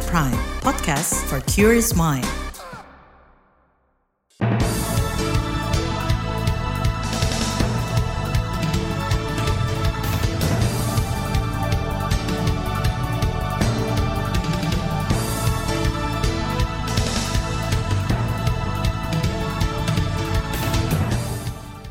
KBR Prime, podcast for curious mind.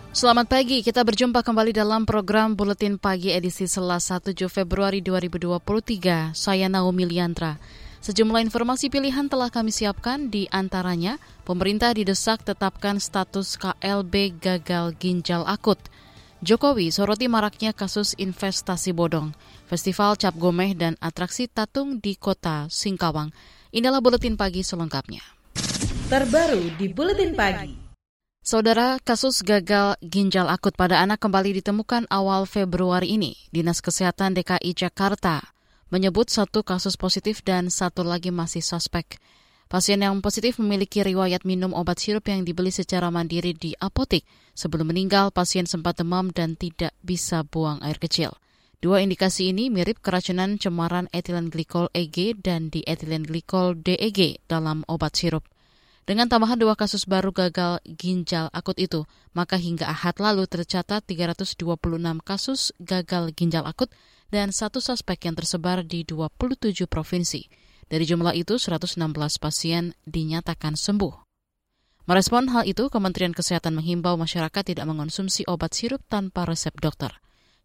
Selamat pagi, kita berjumpa kembali dalam program Buletin Pagi edisi Selasa 7 Februari 2023. Saya Naomi Liantra. Sejumlah informasi pilihan telah kami siapkan, di antaranya pemerintah didesak tetapkan status KLB gagal ginjal akut. Jokowi soroti maraknya kasus investasi bodong, festival cap gomeh dan atraksi tatung di kota Singkawang. Inilah Buletin Pagi selengkapnya. Terbaru di Buletin Pagi. Saudara, kasus gagal ginjal akut pada anak kembali ditemukan awal Februari ini. Dinas Kesehatan DKI Jakarta menyebut satu kasus positif dan satu lagi masih suspek. Pasien yang positif memiliki riwayat minum obat sirup yang dibeli secara mandiri di apotik. Sebelum meninggal, pasien sempat demam dan tidak bisa buang air kecil. Dua indikasi ini mirip keracunan cemaran etilen glikol EG dan di etilen glikol DEG dalam obat sirup. Dengan tambahan dua kasus baru gagal ginjal akut itu, maka hingga Ahad lalu tercatat 326 kasus gagal ginjal akut dan satu suspek yang tersebar di 27 provinsi. Dari jumlah itu, 116 pasien dinyatakan sembuh. Merespon hal itu, Kementerian Kesehatan menghimbau masyarakat tidak mengonsumsi obat sirup tanpa resep dokter.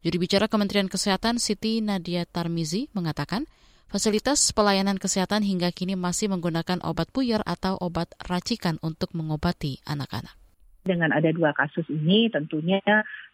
Juru bicara Kementerian Kesehatan Siti Nadia Tarmizi mengatakan, Fasilitas pelayanan kesehatan hingga kini masih menggunakan obat puyer atau obat racikan untuk mengobati anak-anak dengan ada dua kasus ini tentunya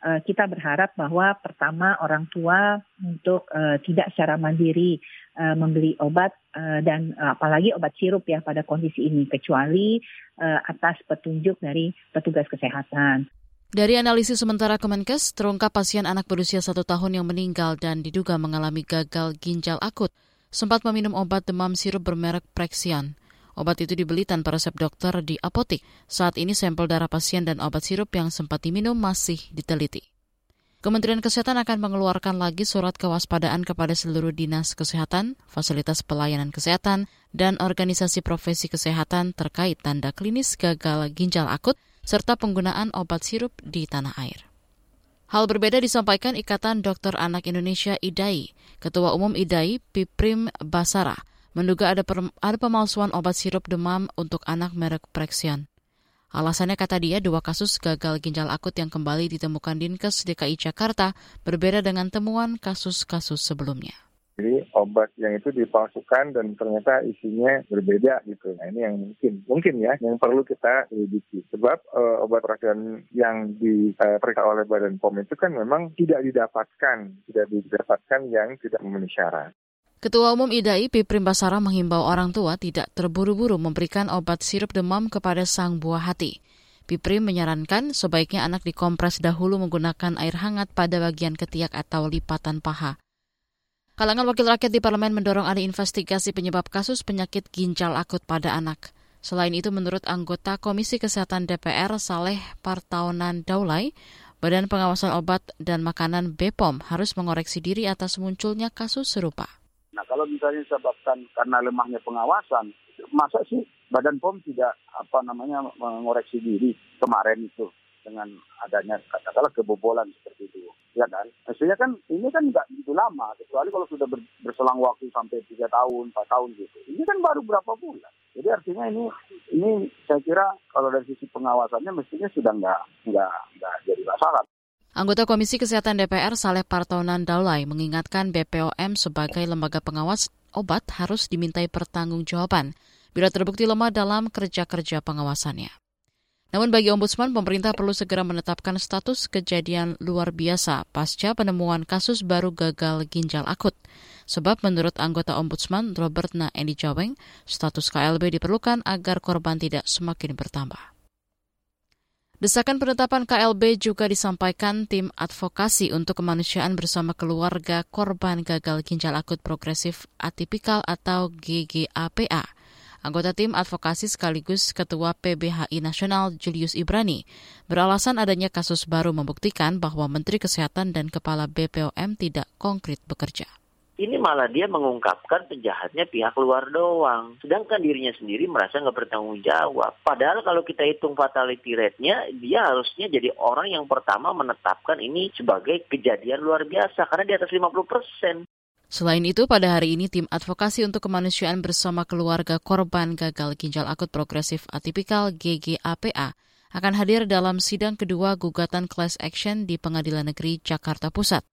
uh, kita berharap bahwa pertama orang tua untuk uh, tidak secara mandiri uh, membeli obat uh, dan uh, apalagi obat sirup ya pada kondisi ini kecuali uh, atas petunjuk dari petugas kesehatan. Dari analisis sementara Kemenkes, terungkap pasien anak berusia satu tahun yang meninggal dan diduga mengalami gagal ginjal akut sempat meminum obat demam sirup bermerek Prexian. Obat itu dibeli tanpa resep dokter di apotik. Saat ini sampel darah pasien dan obat sirup yang sempat diminum masih diteliti. Kementerian Kesehatan akan mengeluarkan lagi surat kewaspadaan kepada seluruh dinas kesehatan, fasilitas pelayanan kesehatan, dan organisasi profesi kesehatan terkait tanda klinis gagal ginjal akut serta penggunaan obat sirup di tanah air. Hal berbeda disampaikan Ikatan Dokter Anak Indonesia IDAI. Ketua Umum IDAI, Piprim Basara, menduga ada, ada pemalsuan obat sirup demam untuk anak merek Prexian. Alasannya kata dia dua kasus gagal ginjal akut yang kembali ditemukan Dinkes DKI Jakarta berbeda dengan temuan kasus-kasus sebelumnya. Jadi obat yang itu dipalsukan dan ternyata isinya berbeda gitu. Nah ini yang mungkin mungkin ya yang perlu kita selidiki. Sebab uh, obat perhatian yang diperiksa oleh Badan POM itu kan memang tidak didapatkan, tidak didapatkan yang tidak memenuhi syarat. Ketua Umum IDAI Piprim Basara menghimbau orang tua tidak terburu-buru memberikan obat sirup demam kepada sang buah hati. Piprim menyarankan sebaiknya anak dikompres dahulu menggunakan air hangat pada bagian ketiak atau lipatan paha. Kalangan wakil rakyat di parlemen mendorong ada investigasi penyebab kasus penyakit ginjal akut pada anak. Selain itu, menurut anggota Komisi Kesehatan DPR Saleh Partaunan Daulay, Badan Pengawasan Obat dan Makanan BPOM harus mengoreksi diri atas munculnya kasus serupa. Nah, kalau misalnya disebabkan karena lemahnya pengawasan, masa sih Badan POM tidak apa namanya mengoreksi diri kemarin itu dengan adanya katakanlah kebobolan seperti itu ya kan? Maksudnya kan ini kan nggak begitu lama kecuali kalau sudah berselang waktu sampai tiga tahun empat tahun gitu. Ini kan baru berapa bulan. Jadi artinya ini ini saya kira kalau dari sisi pengawasannya mestinya sudah nggak nggak nggak jadi masalah Anggota Komisi Kesehatan DPR Saleh Partonan Daulay mengingatkan BPOM sebagai lembaga pengawas obat harus dimintai pertanggungjawaban bila terbukti lemah dalam kerja-kerja pengawasannya. Namun bagi Ombudsman, pemerintah perlu segera menetapkan status kejadian luar biasa pasca penemuan kasus baru gagal ginjal akut. Sebab menurut anggota Ombudsman Robert Na Endi Jaweng, status KLB diperlukan agar korban tidak semakin bertambah. Desakan penetapan KLB juga disampaikan tim advokasi untuk kemanusiaan bersama keluarga korban gagal ginjal akut progresif atipikal atau GGAPA. Anggota tim advokasi sekaligus Ketua PBHI Nasional Julius Ibrani beralasan adanya kasus baru membuktikan bahwa Menteri Kesehatan dan Kepala BPOM tidak konkret bekerja ini malah dia mengungkapkan penjahatnya pihak luar doang. Sedangkan dirinya sendiri merasa nggak bertanggung jawab. Padahal kalau kita hitung fatality rate-nya, dia harusnya jadi orang yang pertama menetapkan ini sebagai kejadian luar biasa karena di atas 50 persen. Selain itu, pada hari ini tim advokasi untuk kemanusiaan bersama keluarga korban gagal ginjal akut progresif atipikal GGAPA akan hadir dalam sidang kedua gugatan class action di Pengadilan Negeri Jakarta Pusat.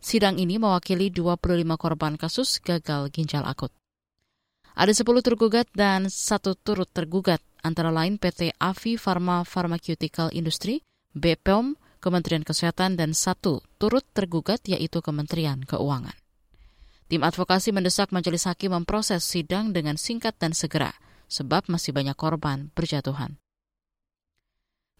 Sidang ini mewakili 25 korban kasus gagal ginjal akut. Ada 10 tergugat dan satu turut tergugat, antara lain PT Avi Pharma Pharmaceutical Industry, BPOM, Kementerian Kesehatan, dan satu turut tergugat yaitu Kementerian Keuangan. Tim advokasi mendesak majelis hakim memproses sidang dengan singkat dan segera, sebab masih banyak korban berjatuhan.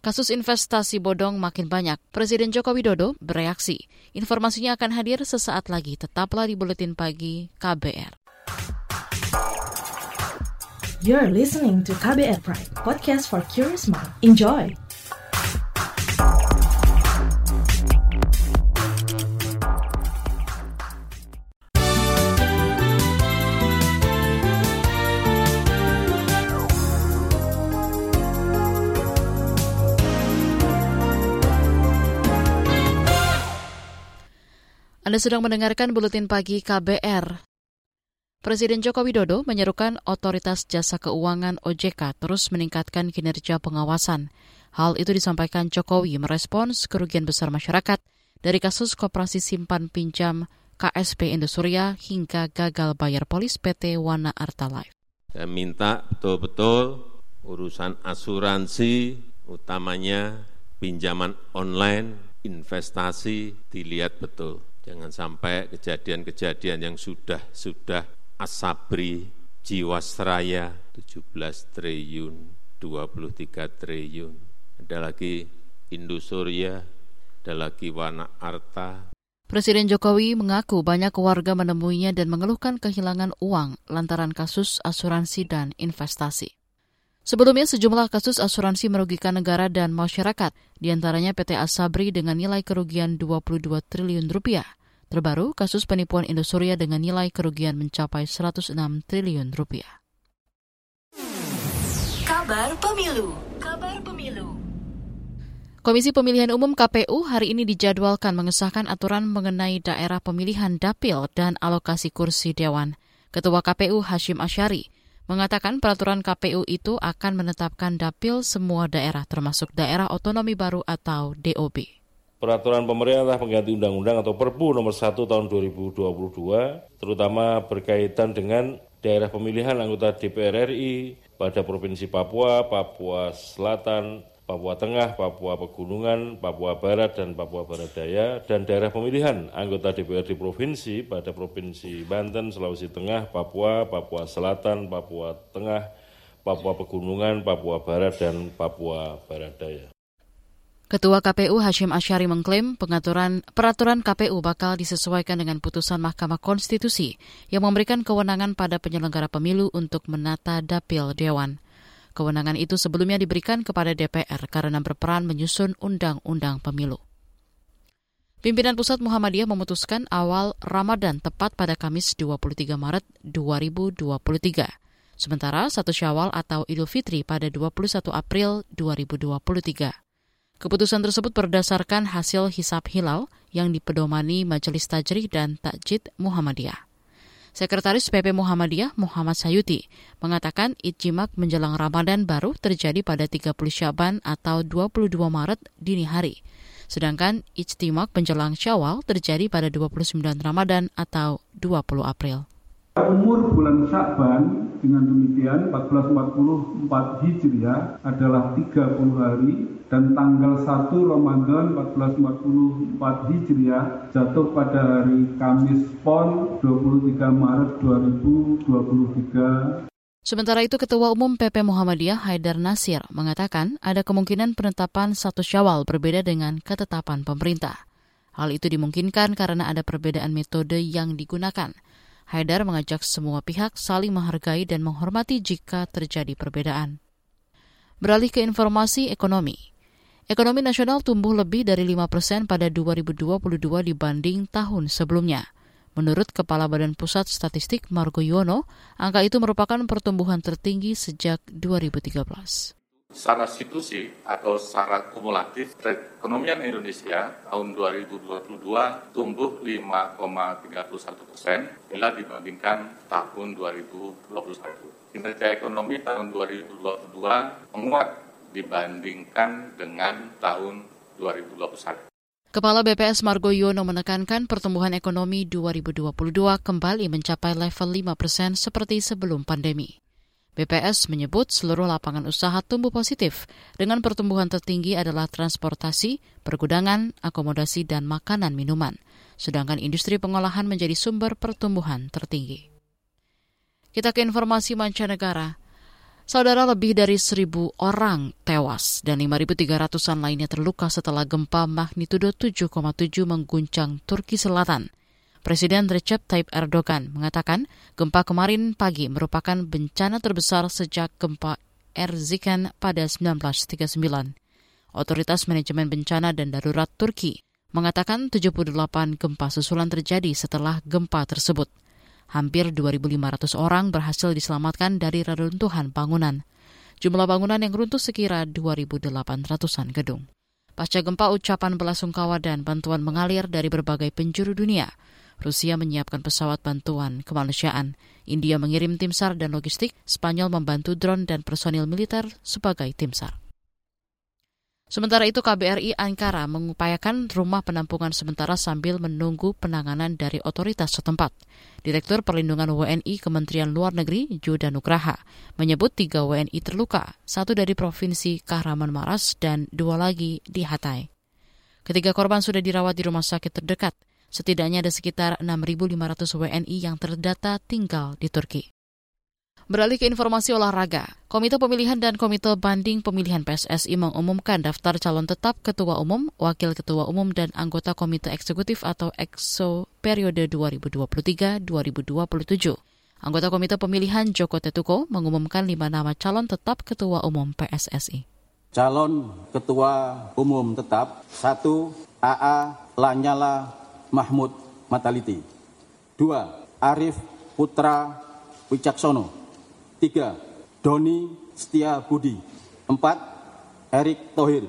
Kasus investasi bodong makin banyak. Presiden Joko Widodo bereaksi. Informasinya akan hadir sesaat lagi. Tetaplah di Buletin Pagi KBR. You're listening to KBR Pride, podcast for curious mind. Enjoy! Anda sedang mendengarkan Buletin Pagi KBR. Presiden Joko Widodo menyerukan otoritas jasa keuangan OJK terus meningkatkan kinerja pengawasan. Hal itu disampaikan Jokowi merespons kerugian besar masyarakat dari kasus koperasi simpan pinjam KSP Indosuria hingga gagal bayar polis PT Wana Arta Life. Saya minta betul-betul urusan asuransi utamanya pinjaman online, investasi dilihat betul Jangan sampai kejadian-kejadian yang sudah-sudah asabri, jiwasraya 17 triliun, 23 triliun. Ada lagi Indosuria, ada lagi Wana Arta. Presiden Jokowi mengaku banyak warga menemuinya dan mengeluhkan kehilangan uang lantaran kasus asuransi dan investasi. Sebelumnya sejumlah kasus asuransi merugikan negara dan masyarakat, di antaranya PT Asabri dengan nilai kerugian 22 triliun rupiah. Terbaru, kasus penipuan Indosuria dengan nilai kerugian mencapai 106 triliun rupiah. Kabar Pemilu Kabar Pemilu Komisi Pemilihan Umum KPU hari ini dijadwalkan mengesahkan aturan mengenai daerah pemilihan dapil dan alokasi kursi dewan. Ketua KPU Hashim Asyari mengatakan peraturan KPU itu akan menetapkan dapil semua daerah termasuk daerah otonomi baru atau DOB. Peraturan pemerintah pengganti undang-undang atau Perpu nomor 1 tahun 2022 terutama berkaitan dengan daerah pemilihan anggota DPR RI pada Provinsi Papua, Papua Selatan, Papua Tengah, Papua Pegunungan, Papua Barat, dan Papua Barat Daya, dan daerah pemilihan anggota DPRD Provinsi pada Provinsi Banten, Sulawesi Tengah, Papua, Papua Selatan, Papua Tengah, Papua Pegunungan, Papua Barat, dan Papua Barat Daya. Ketua KPU Hashim Asyari mengklaim pengaturan peraturan KPU bakal disesuaikan dengan putusan Mahkamah Konstitusi yang memberikan kewenangan pada penyelenggara pemilu untuk menata dapil dewan. Kewenangan itu sebelumnya diberikan kepada DPR karena berperan menyusun undang-undang pemilu. Pimpinan Pusat Muhammadiyah memutuskan awal Ramadan tepat pada Kamis 23 Maret 2023. Sementara satu Syawal atau Idul Fitri pada 21 April 2023. Keputusan tersebut berdasarkan hasil hisap hilal yang dipedomani Majelis Tajrih dan Takjid Muhammadiyah. Sekretaris PP Muhammadiyah Muhammad Sayuti mengatakan ijtimak menjelang Ramadan baru terjadi pada 30 Syaban atau 22 Maret dini hari. Sedangkan ijtimak menjelang Syawal terjadi pada 29 Ramadan atau 20 April. Umur bulan Syakban dengan demikian 1444 Hijriah adalah 30 hari dan tanggal 1 Ramadan 1444 Hijriah jatuh pada hari Kamis Pon 23 Maret 2023. Sementara itu Ketua Umum PP Muhammadiyah Haidar Nasir mengatakan ada kemungkinan penetapan satu syawal berbeda dengan ketetapan pemerintah. Hal itu dimungkinkan karena ada perbedaan metode yang digunakan – Haidar mengajak semua pihak saling menghargai dan menghormati jika terjadi perbedaan. Beralih ke informasi ekonomi. Ekonomi nasional tumbuh lebih dari 5 persen pada 2022 dibanding tahun sebelumnya. Menurut Kepala Badan Pusat Statistik Margo Yono, angka itu merupakan pertumbuhan tertinggi sejak 2013. Secara situsi atau secara kumulatif, perekonomian Indonesia tahun 2022 tumbuh 5,31 persen bila dibandingkan tahun 2021. Kinerja ekonomi tahun 2022 menguat dibandingkan dengan tahun 2021. Kepala BPS Margo Yono menekankan pertumbuhan ekonomi 2022 kembali mencapai level 5 persen seperti sebelum pandemi. BPS menyebut seluruh lapangan usaha tumbuh positif, dengan pertumbuhan tertinggi adalah transportasi, pergudangan, akomodasi, dan makanan minuman, sedangkan industri pengolahan menjadi sumber pertumbuhan tertinggi. Kita ke informasi mancanegara. Saudara lebih dari seribu orang tewas dan 5.300-an lainnya terluka setelah gempa magnitudo 7,7 mengguncang Turki Selatan. Presiden Recep Tayyip Erdogan mengatakan gempa kemarin pagi merupakan bencana terbesar sejak gempa Erzincan pada 1939. Otoritas Manajemen Bencana dan Darurat Turki mengatakan 78 gempa susulan terjadi setelah gempa tersebut. Hampir 2.500 orang berhasil diselamatkan dari reruntuhan bangunan. Jumlah bangunan yang runtuh sekira 2.800-an gedung. Pasca gempa ucapan belasungkawa dan bantuan mengalir dari berbagai penjuru dunia. Rusia menyiapkan pesawat bantuan kemanusiaan. India mengirim tim SAR dan logistik. Spanyol membantu drone dan personil militer sebagai tim SAR. Sementara itu KBRI Ankara mengupayakan rumah penampungan sementara sambil menunggu penanganan dari otoritas setempat. Direktur Perlindungan WNI Kementerian Luar Negeri Juda Nugraha menyebut tiga WNI terluka, satu dari Provinsi Kahraman Maras dan dua lagi di Hatay. Ketiga korban sudah dirawat di rumah sakit terdekat. Setidaknya ada sekitar 6.500 WNI yang terdata tinggal di Turki. Beralih ke informasi olahraga, Komite Pemilihan dan Komite Banding Pemilihan PSSI mengumumkan daftar calon tetap Ketua Umum, Wakil Ketua Umum, dan anggota Komite Eksekutif atau EXO periode 2023-2027. Anggota Komite Pemilihan Joko Tetuko mengumumkan lima nama calon tetap Ketua Umum PSSI. Calon Ketua Umum tetap 1. AA Lanyala Mahmud Mataliti. Dua, Arif Putra Wicaksono. Tiga, Doni Setia Budi. Empat, Erik Tohir.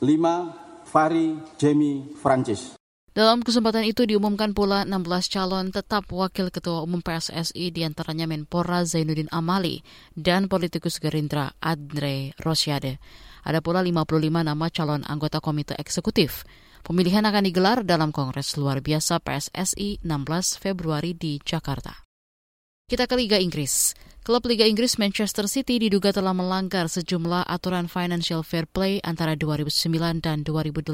Lima, Fari Jemi Francis. Dalam kesempatan itu diumumkan pula 16 calon tetap wakil ketua umum PSSI di antaranya Menpora Zainuddin Amali dan politikus Gerindra Andre Rosiade. Ada pula 55 nama calon anggota komite eksekutif. Pemilihan akan digelar dalam Kongres Luar Biasa PSSI 16 Februari di Jakarta. Kita ke Liga Inggris. Klub Liga Inggris Manchester City diduga telah melanggar sejumlah aturan financial fair play antara 2009 dan 2018.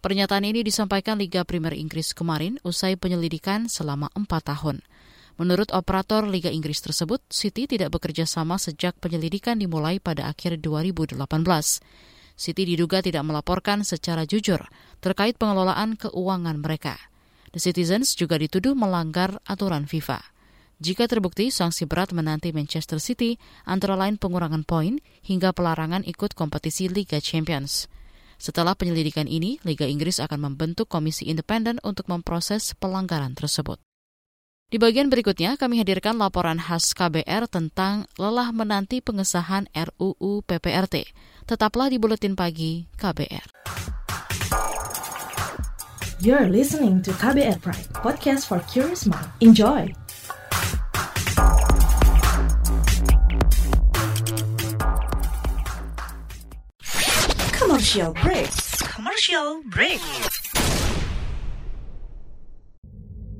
Pernyataan ini disampaikan Liga Premier Inggris kemarin usai penyelidikan selama empat tahun. Menurut operator Liga Inggris tersebut, City tidak bekerja sama sejak penyelidikan dimulai pada akhir 2018. Siti diduga tidak melaporkan secara jujur terkait pengelolaan keuangan mereka. The Citizens juga dituduh melanggar aturan FIFA. Jika terbukti, sanksi berat menanti Manchester City antara lain pengurangan poin hingga pelarangan ikut kompetisi Liga Champions. Setelah penyelidikan ini, Liga Inggris akan membentuk komisi independen untuk memproses pelanggaran tersebut. Di bagian berikutnya, kami hadirkan laporan khas KBR tentang lelah menanti pengesahan RUU PPRT. Tetaplah di Buletin Pagi KBR. You're listening to KBR Pride, podcast for curious mind. Enjoy! Commercial break. Commercial break.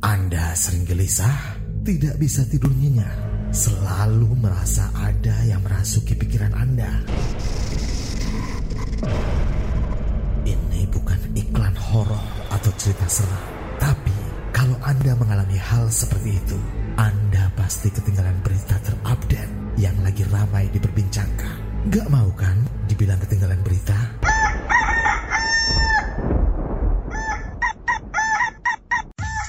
Anda sering gelisah, tidak bisa tidur nyenyak, selalu merasa ada yang merasuki pikiran Anda. Ini bukan iklan horor atau cerita seram, tapi kalau Anda mengalami hal seperti itu, Anda pasti ketinggalan berita terupdate yang lagi ramai diperbincangkan. Gak mau kan dibilang ketinggalan berita?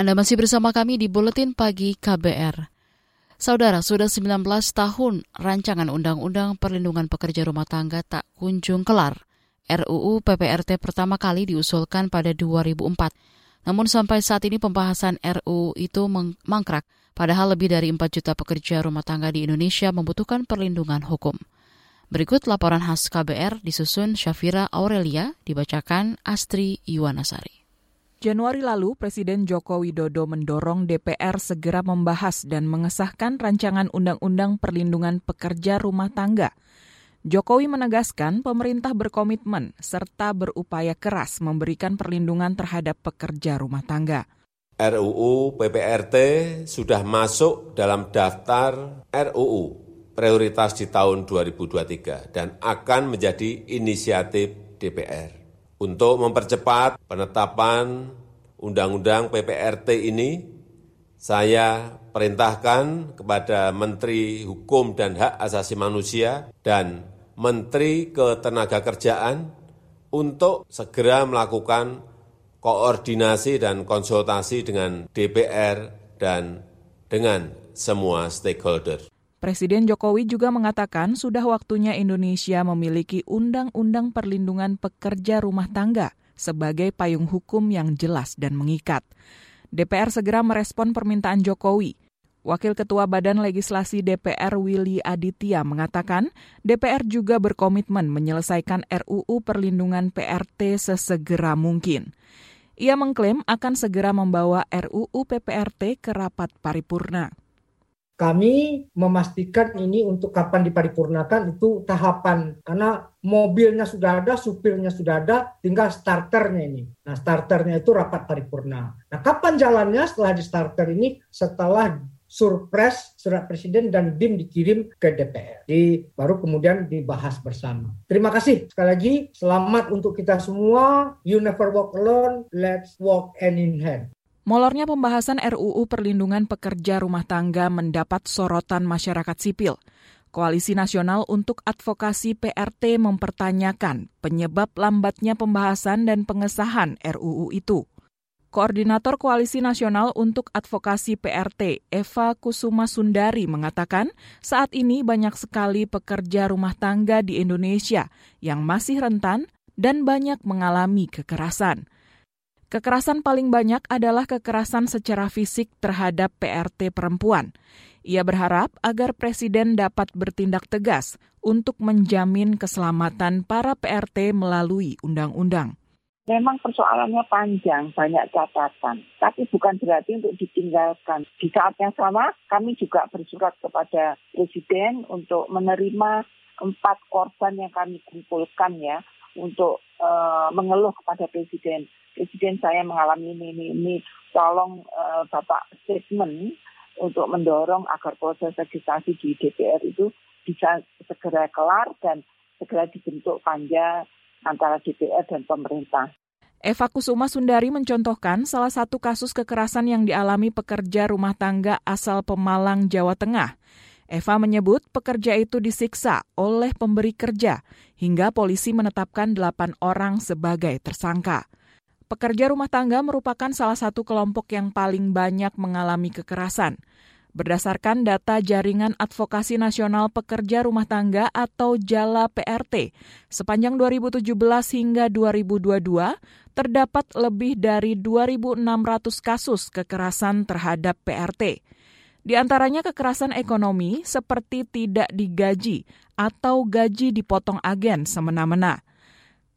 Anda masih bersama kami di Buletin Pagi KBR. Saudara, sudah 19 tahun rancangan Undang-Undang Perlindungan Pekerja Rumah Tangga tak kunjung kelar. RUU PPRT pertama kali diusulkan pada 2004. Namun sampai saat ini pembahasan RUU itu mangkrak, padahal lebih dari 4 juta pekerja rumah tangga di Indonesia membutuhkan perlindungan hukum. Berikut laporan khas KBR disusun Syafira Aurelia, dibacakan Astri Yuwanasari. Januari lalu, Presiden Joko Widodo mendorong DPR segera membahas dan mengesahkan rancangan Undang-Undang Perlindungan Pekerja Rumah Tangga. Jokowi menegaskan pemerintah berkomitmen serta berupaya keras memberikan perlindungan terhadap pekerja rumah tangga. RUU PPRT sudah masuk dalam daftar RUU prioritas di tahun 2023 dan akan menjadi inisiatif DPR untuk mempercepat penetapan Undang-Undang PPRT ini, saya perintahkan kepada Menteri Hukum dan Hak Asasi Manusia dan Menteri Ketenagakerjaan untuk segera melakukan koordinasi dan konsultasi dengan DPR dan dengan semua stakeholder. Presiden Jokowi juga mengatakan sudah waktunya Indonesia memiliki undang-undang perlindungan pekerja rumah tangga sebagai payung hukum yang jelas dan mengikat. DPR segera merespon permintaan Jokowi. Wakil Ketua Badan Legislasi DPR Willy Aditya mengatakan DPR juga berkomitmen menyelesaikan RUU Perlindungan PRT sesegera mungkin. Ia mengklaim akan segera membawa RUU PPRT ke rapat paripurna kami memastikan ini untuk kapan diparipurnakan itu tahapan karena mobilnya sudah ada, supirnya sudah ada, tinggal starternya ini. Nah, starternya itu rapat paripurna. Nah, kapan jalannya setelah di starter ini? Setelah surpres surat presiden dan BIM dikirim ke DPR. Di, baru kemudian dibahas bersama. Terima kasih sekali lagi. Selamat untuk kita semua. You never walk alone. Let's walk hand in hand. Molornya pembahasan RUU Perlindungan Pekerja Rumah Tangga mendapat sorotan masyarakat sipil. Koalisi Nasional untuk Advokasi PRT mempertanyakan penyebab lambatnya pembahasan dan pengesahan RUU itu. Koordinator Koalisi Nasional untuk Advokasi PRT, Eva Kusuma Sundari, mengatakan saat ini banyak sekali pekerja rumah tangga di Indonesia yang masih rentan dan banyak mengalami kekerasan. Kekerasan paling banyak adalah kekerasan secara fisik terhadap PRT perempuan. Ia berharap agar Presiden dapat bertindak tegas untuk menjamin keselamatan para PRT melalui undang-undang. Memang persoalannya panjang, banyak catatan, tapi bukan berarti untuk ditinggalkan. Di saat yang sama, kami juga bersurat kepada Presiden untuk menerima empat korban yang kami kumpulkan ya, untuk uh, mengeluh kepada Presiden presiden saya mengalami ini ini ini tolong uh, bapak statement untuk mendorong agar proses legislasi di DPR itu bisa segera kelar dan segera dibentuk panja antara DPR dan pemerintah. Eva Kusuma Sundari mencontohkan salah satu kasus kekerasan yang dialami pekerja rumah tangga asal Pemalang, Jawa Tengah. Eva menyebut pekerja itu disiksa oleh pemberi kerja hingga polisi menetapkan delapan orang sebagai tersangka. Pekerja rumah tangga merupakan salah satu kelompok yang paling banyak mengalami kekerasan. Berdasarkan data Jaringan Advokasi Nasional Pekerja Rumah Tangga atau JALA PRT, sepanjang 2017 hingga 2022 terdapat lebih dari 2.600 kasus kekerasan terhadap PRT. Di antaranya kekerasan ekonomi seperti tidak digaji atau gaji dipotong agen semena-mena.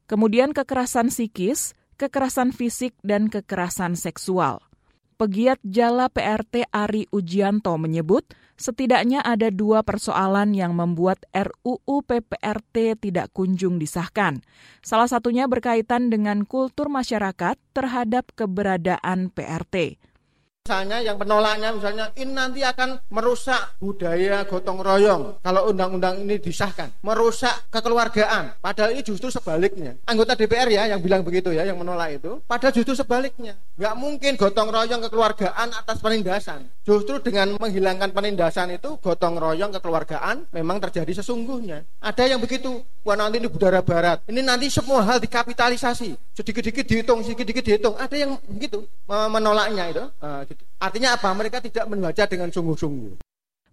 Kemudian kekerasan psikis, kekerasan fisik, dan kekerasan seksual. Pegiat Jala PRT Ari Ujianto menyebut setidaknya ada dua persoalan yang membuat RUU PPRT tidak kunjung disahkan. Salah satunya berkaitan dengan kultur masyarakat terhadap keberadaan PRT. Misalnya yang penolaknya misalnya ini nanti akan merusak budaya gotong royong kalau undang-undang ini disahkan, merusak kekeluargaan. Padahal ini justru sebaliknya. Anggota DPR ya yang bilang begitu ya, yang menolak itu. Padahal justru sebaliknya. Nggak mungkin gotong royong kekeluargaan atas penindasan. Justru dengan menghilangkan penindasan itu gotong royong kekeluargaan memang terjadi sesungguhnya. Ada yang begitu, wah nanti ini budaya barat. Ini nanti semua hal dikapitalisasi. Sedikit-sedikit dihitung, sedikit-sedikit dihitung. Ada yang begitu menolaknya itu. Artinya apa? Mereka tidak membaca dengan sungguh-sungguh.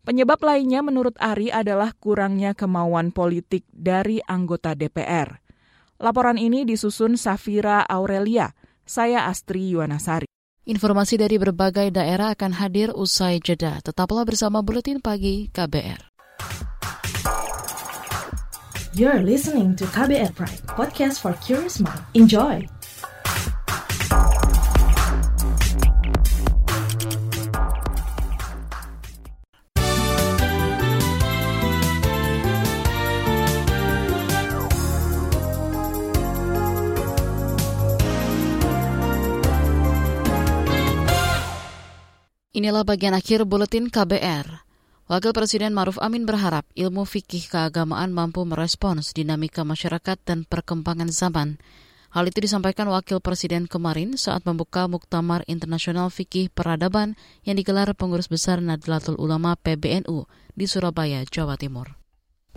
Penyebab lainnya menurut Ari adalah kurangnya kemauan politik dari anggota DPR. Laporan ini disusun Safira Aurelia. Saya Astri Yuwanasari. Informasi dari berbagai daerah akan hadir usai jeda. Tetaplah bersama Buletin Pagi KBR. You're listening to KBR Pride, podcast for curious mind. Enjoy! Inilah bagian akhir buletin KBR. Wakil Presiden Maruf Amin berharap ilmu fikih keagamaan mampu merespons dinamika masyarakat dan perkembangan zaman. Hal itu disampaikan Wakil Presiden kemarin saat membuka Muktamar Internasional Fikih Peradaban yang digelar pengurus besar Nadlatul Ulama PBNU di Surabaya, Jawa Timur.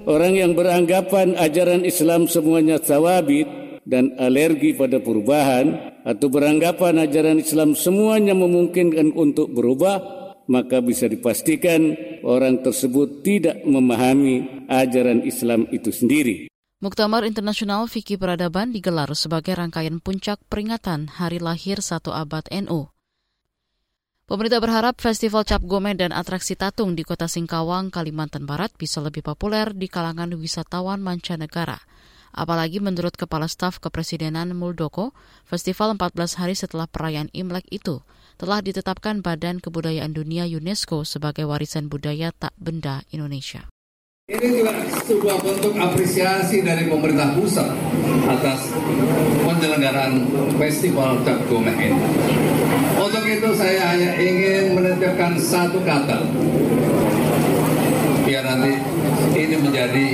Orang yang beranggapan ajaran Islam semuanya tawabit dan alergi pada perubahan atau beranggapan ajaran Islam semuanya memungkinkan untuk berubah, maka bisa dipastikan orang tersebut tidak memahami ajaran Islam itu sendiri. Muktamar Internasional Fikih Peradaban digelar sebagai rangkaian puncak peringatan hari lahir satu abad NU. Pemerintah berharap Festival Cap Gome dan atraksi tatung di kota Singkawang, Kalimantan Barat bisa lebih populer di kalangan wisatawan mancanegara – Apalagi menurut Kepala Staf Kepresidenan Muldoko, festival 14 hari setelah perayaan Imlek itu telah ditetapkan Badan Kebudayaan Dunia UNESCO sebagai warisan budaya tak benda Indonesia. Ini juga sebuah bentuk apresiasi dari pemerintah pusat atas penyelenggaraan Festival Cap Gomeh ini. Untuk itu saya hanya ingin menitipkan satu kata, biar nanti ini menjadi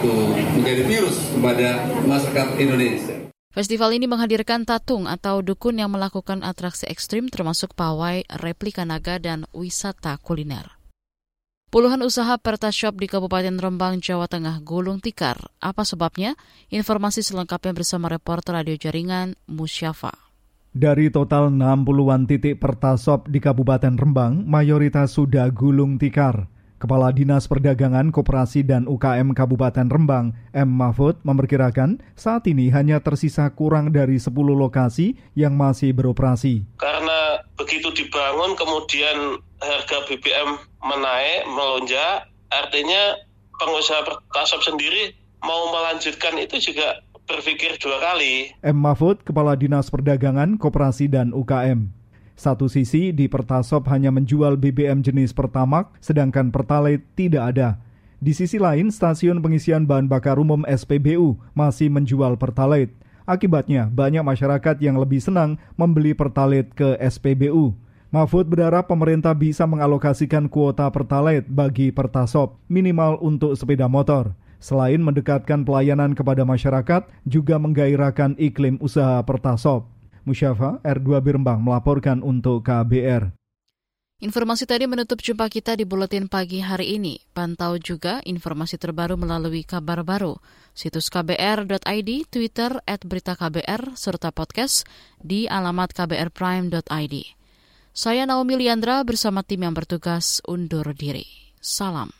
itu menjadi virus kepada masyarakat Indonesia. Festival ini menghadirkan tatung atau dukun yang melakukan atraksi ekstrim termasuk pawai, replika naga, dan wisata kuliner. Puluhan usaha pertashop di Kabupaten Rembang, Jawa Tengah gulung tikar. Apa sebabnya? Informasi selengkapnya bersama reporter radio jaringan Musyafa. Dari total 60-an titik pertasop di Kabupaten Rembang, mayoritas sudah gulung tikar. Kepala Dinas Perdagangan, Koperasi dan UKM Kabupaten Rembang, M. Mahfud, memperkirakan saat ini hanya tersisa kurang dari 10 lokasi yang masih beroperasi. Karena begitu dibangun kemudian harga BBM menaik, melonjak, artinya pengusaha pertasop sendiri mau melanjutkan itu juga berpikir dua kali. M. Mahfud, Kepala Dinas Perdagangan, Koperasi dan UKM. Satu sisi di Pertasop hanya menjual BBM jenis Pertamak, sedangkan Pertalite tidak ada. Di sisi lain, stasiun pengisian bahan bakar umum SPBU masih menjual Pertalite. Akibatnya, banyak masyarakat yang lebih senang membeli Pertalite ke SPBU. Mahfud berharap pemerintah bisa mengalokasikan kuota Pertalite bagi Pertasop, minimal untuk sepeda motor. Selain mendekatkan pelayanan kepada masyarakat, juga menggairahkan iklim usaha Pertasop. Musyafa R2 Birembang melaporkan untuk KBR. Informasi tadi menutup jumpa kita di Buletin Pagi hari ini. Pantau juga informasi terbaru melalui kabar baru, situs kbr.id, Twitter at berita KBR, serta podcast di alamat kbrprime.id. Saya Naomi Liandra bersama tim yang bertugas undur diri. Salam.